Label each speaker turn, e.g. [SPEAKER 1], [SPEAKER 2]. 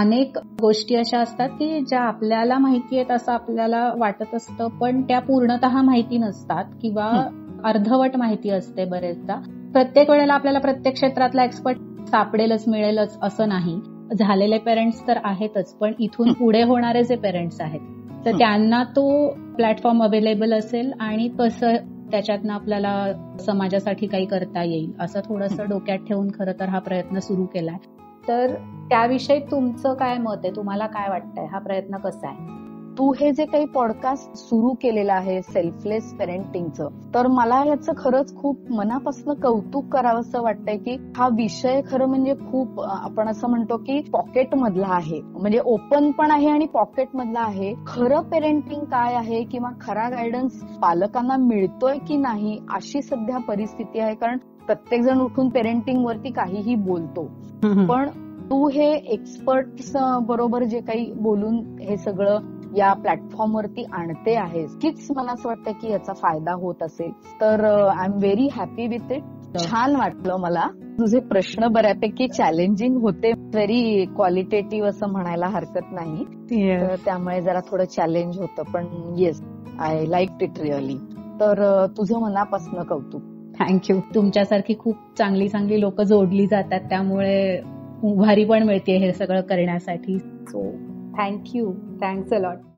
[SPEAKER 1] अनेक गोष्टी अशा असतात की ज्या आपल्याला माहिती आहेत असं आपल्याला वाटत असतं पण त्या पूर्णतः माहिती नसतात किंवा अर्धवट माहिती असते बरेचदा. प्रत्येक वेळेला आपल्याला प्रत्येक क्षेत्रातला एक्सपर्ट सापडेलच मिळेलच असं नाही. झालेले पेरेंट्स तर आहेतच पण इथून पुढे होणारे जे पेरेंट्स आहेत तर त्यांना तो प्लॅटफॉर्म अवेलेबल असेल आणि कसं त्याच्यातनं आपल्याला समाजासाठी काही करता येईल असं थोडंसं डोक्यात ठेवून खरं तर हा प्रयत्न सुरू केलाय. तर त्याविषयी तुमचं काय मत आहे? तुम्हाला काय वाटतंय? हा प्रयत्न कसा आहे?
[SPEAKER 2] तू हे जे काही पॉडकास्ट सुरू केलेलं आहे सेल्फलेस पेरेंटिंगचं तर मला याचं खरंच खूप मनापासून कौतुक करावंसं वाटतंय की हा विषय खरं म्हणजे खूप आपण असं म्हणतो की पॉकेट मधला आहे. म्हणजे ओपन पण आहे आणि पॉकेट मधला आहे. खरं पेरेंटिंग काय आहे किंवा खरा गायडन्स पालकांना मिळतोय की नाही अशी सध्या परिस्थिती आहे. कारण प्रत्येक जण उठून पेरेंटिंग वरती काहीही बोलतो. पण तू हे एक्सपर्ट बरोबर जे काही बोलून हे सगळं या प्लॅटफॉर्मवरती आणते आहेस कीच मला असं वाटतं की याचा फायदा होत असेल. तर I am very happy with it छान वाटलं मला. तुझे प्रश्न बऱ्यापैकी चॅलेंजिंग होते. व्हेरी क्वालिटेटिव्ह असं म्हणायला हरकत नाही. त्यामुळे जरा थोडं चॅलेंज होतं पण yes I like it really तर तुझं मनापासून कौतुक.
[SPEAKER 1] थँक्यू तुमच्यासारखी खूप चांगली चांगली लोक जोडली जातात. त्यामुळे उभारी पण मिळते हे सगळं करण्यासाठी. So Thank you. Thanks a lot.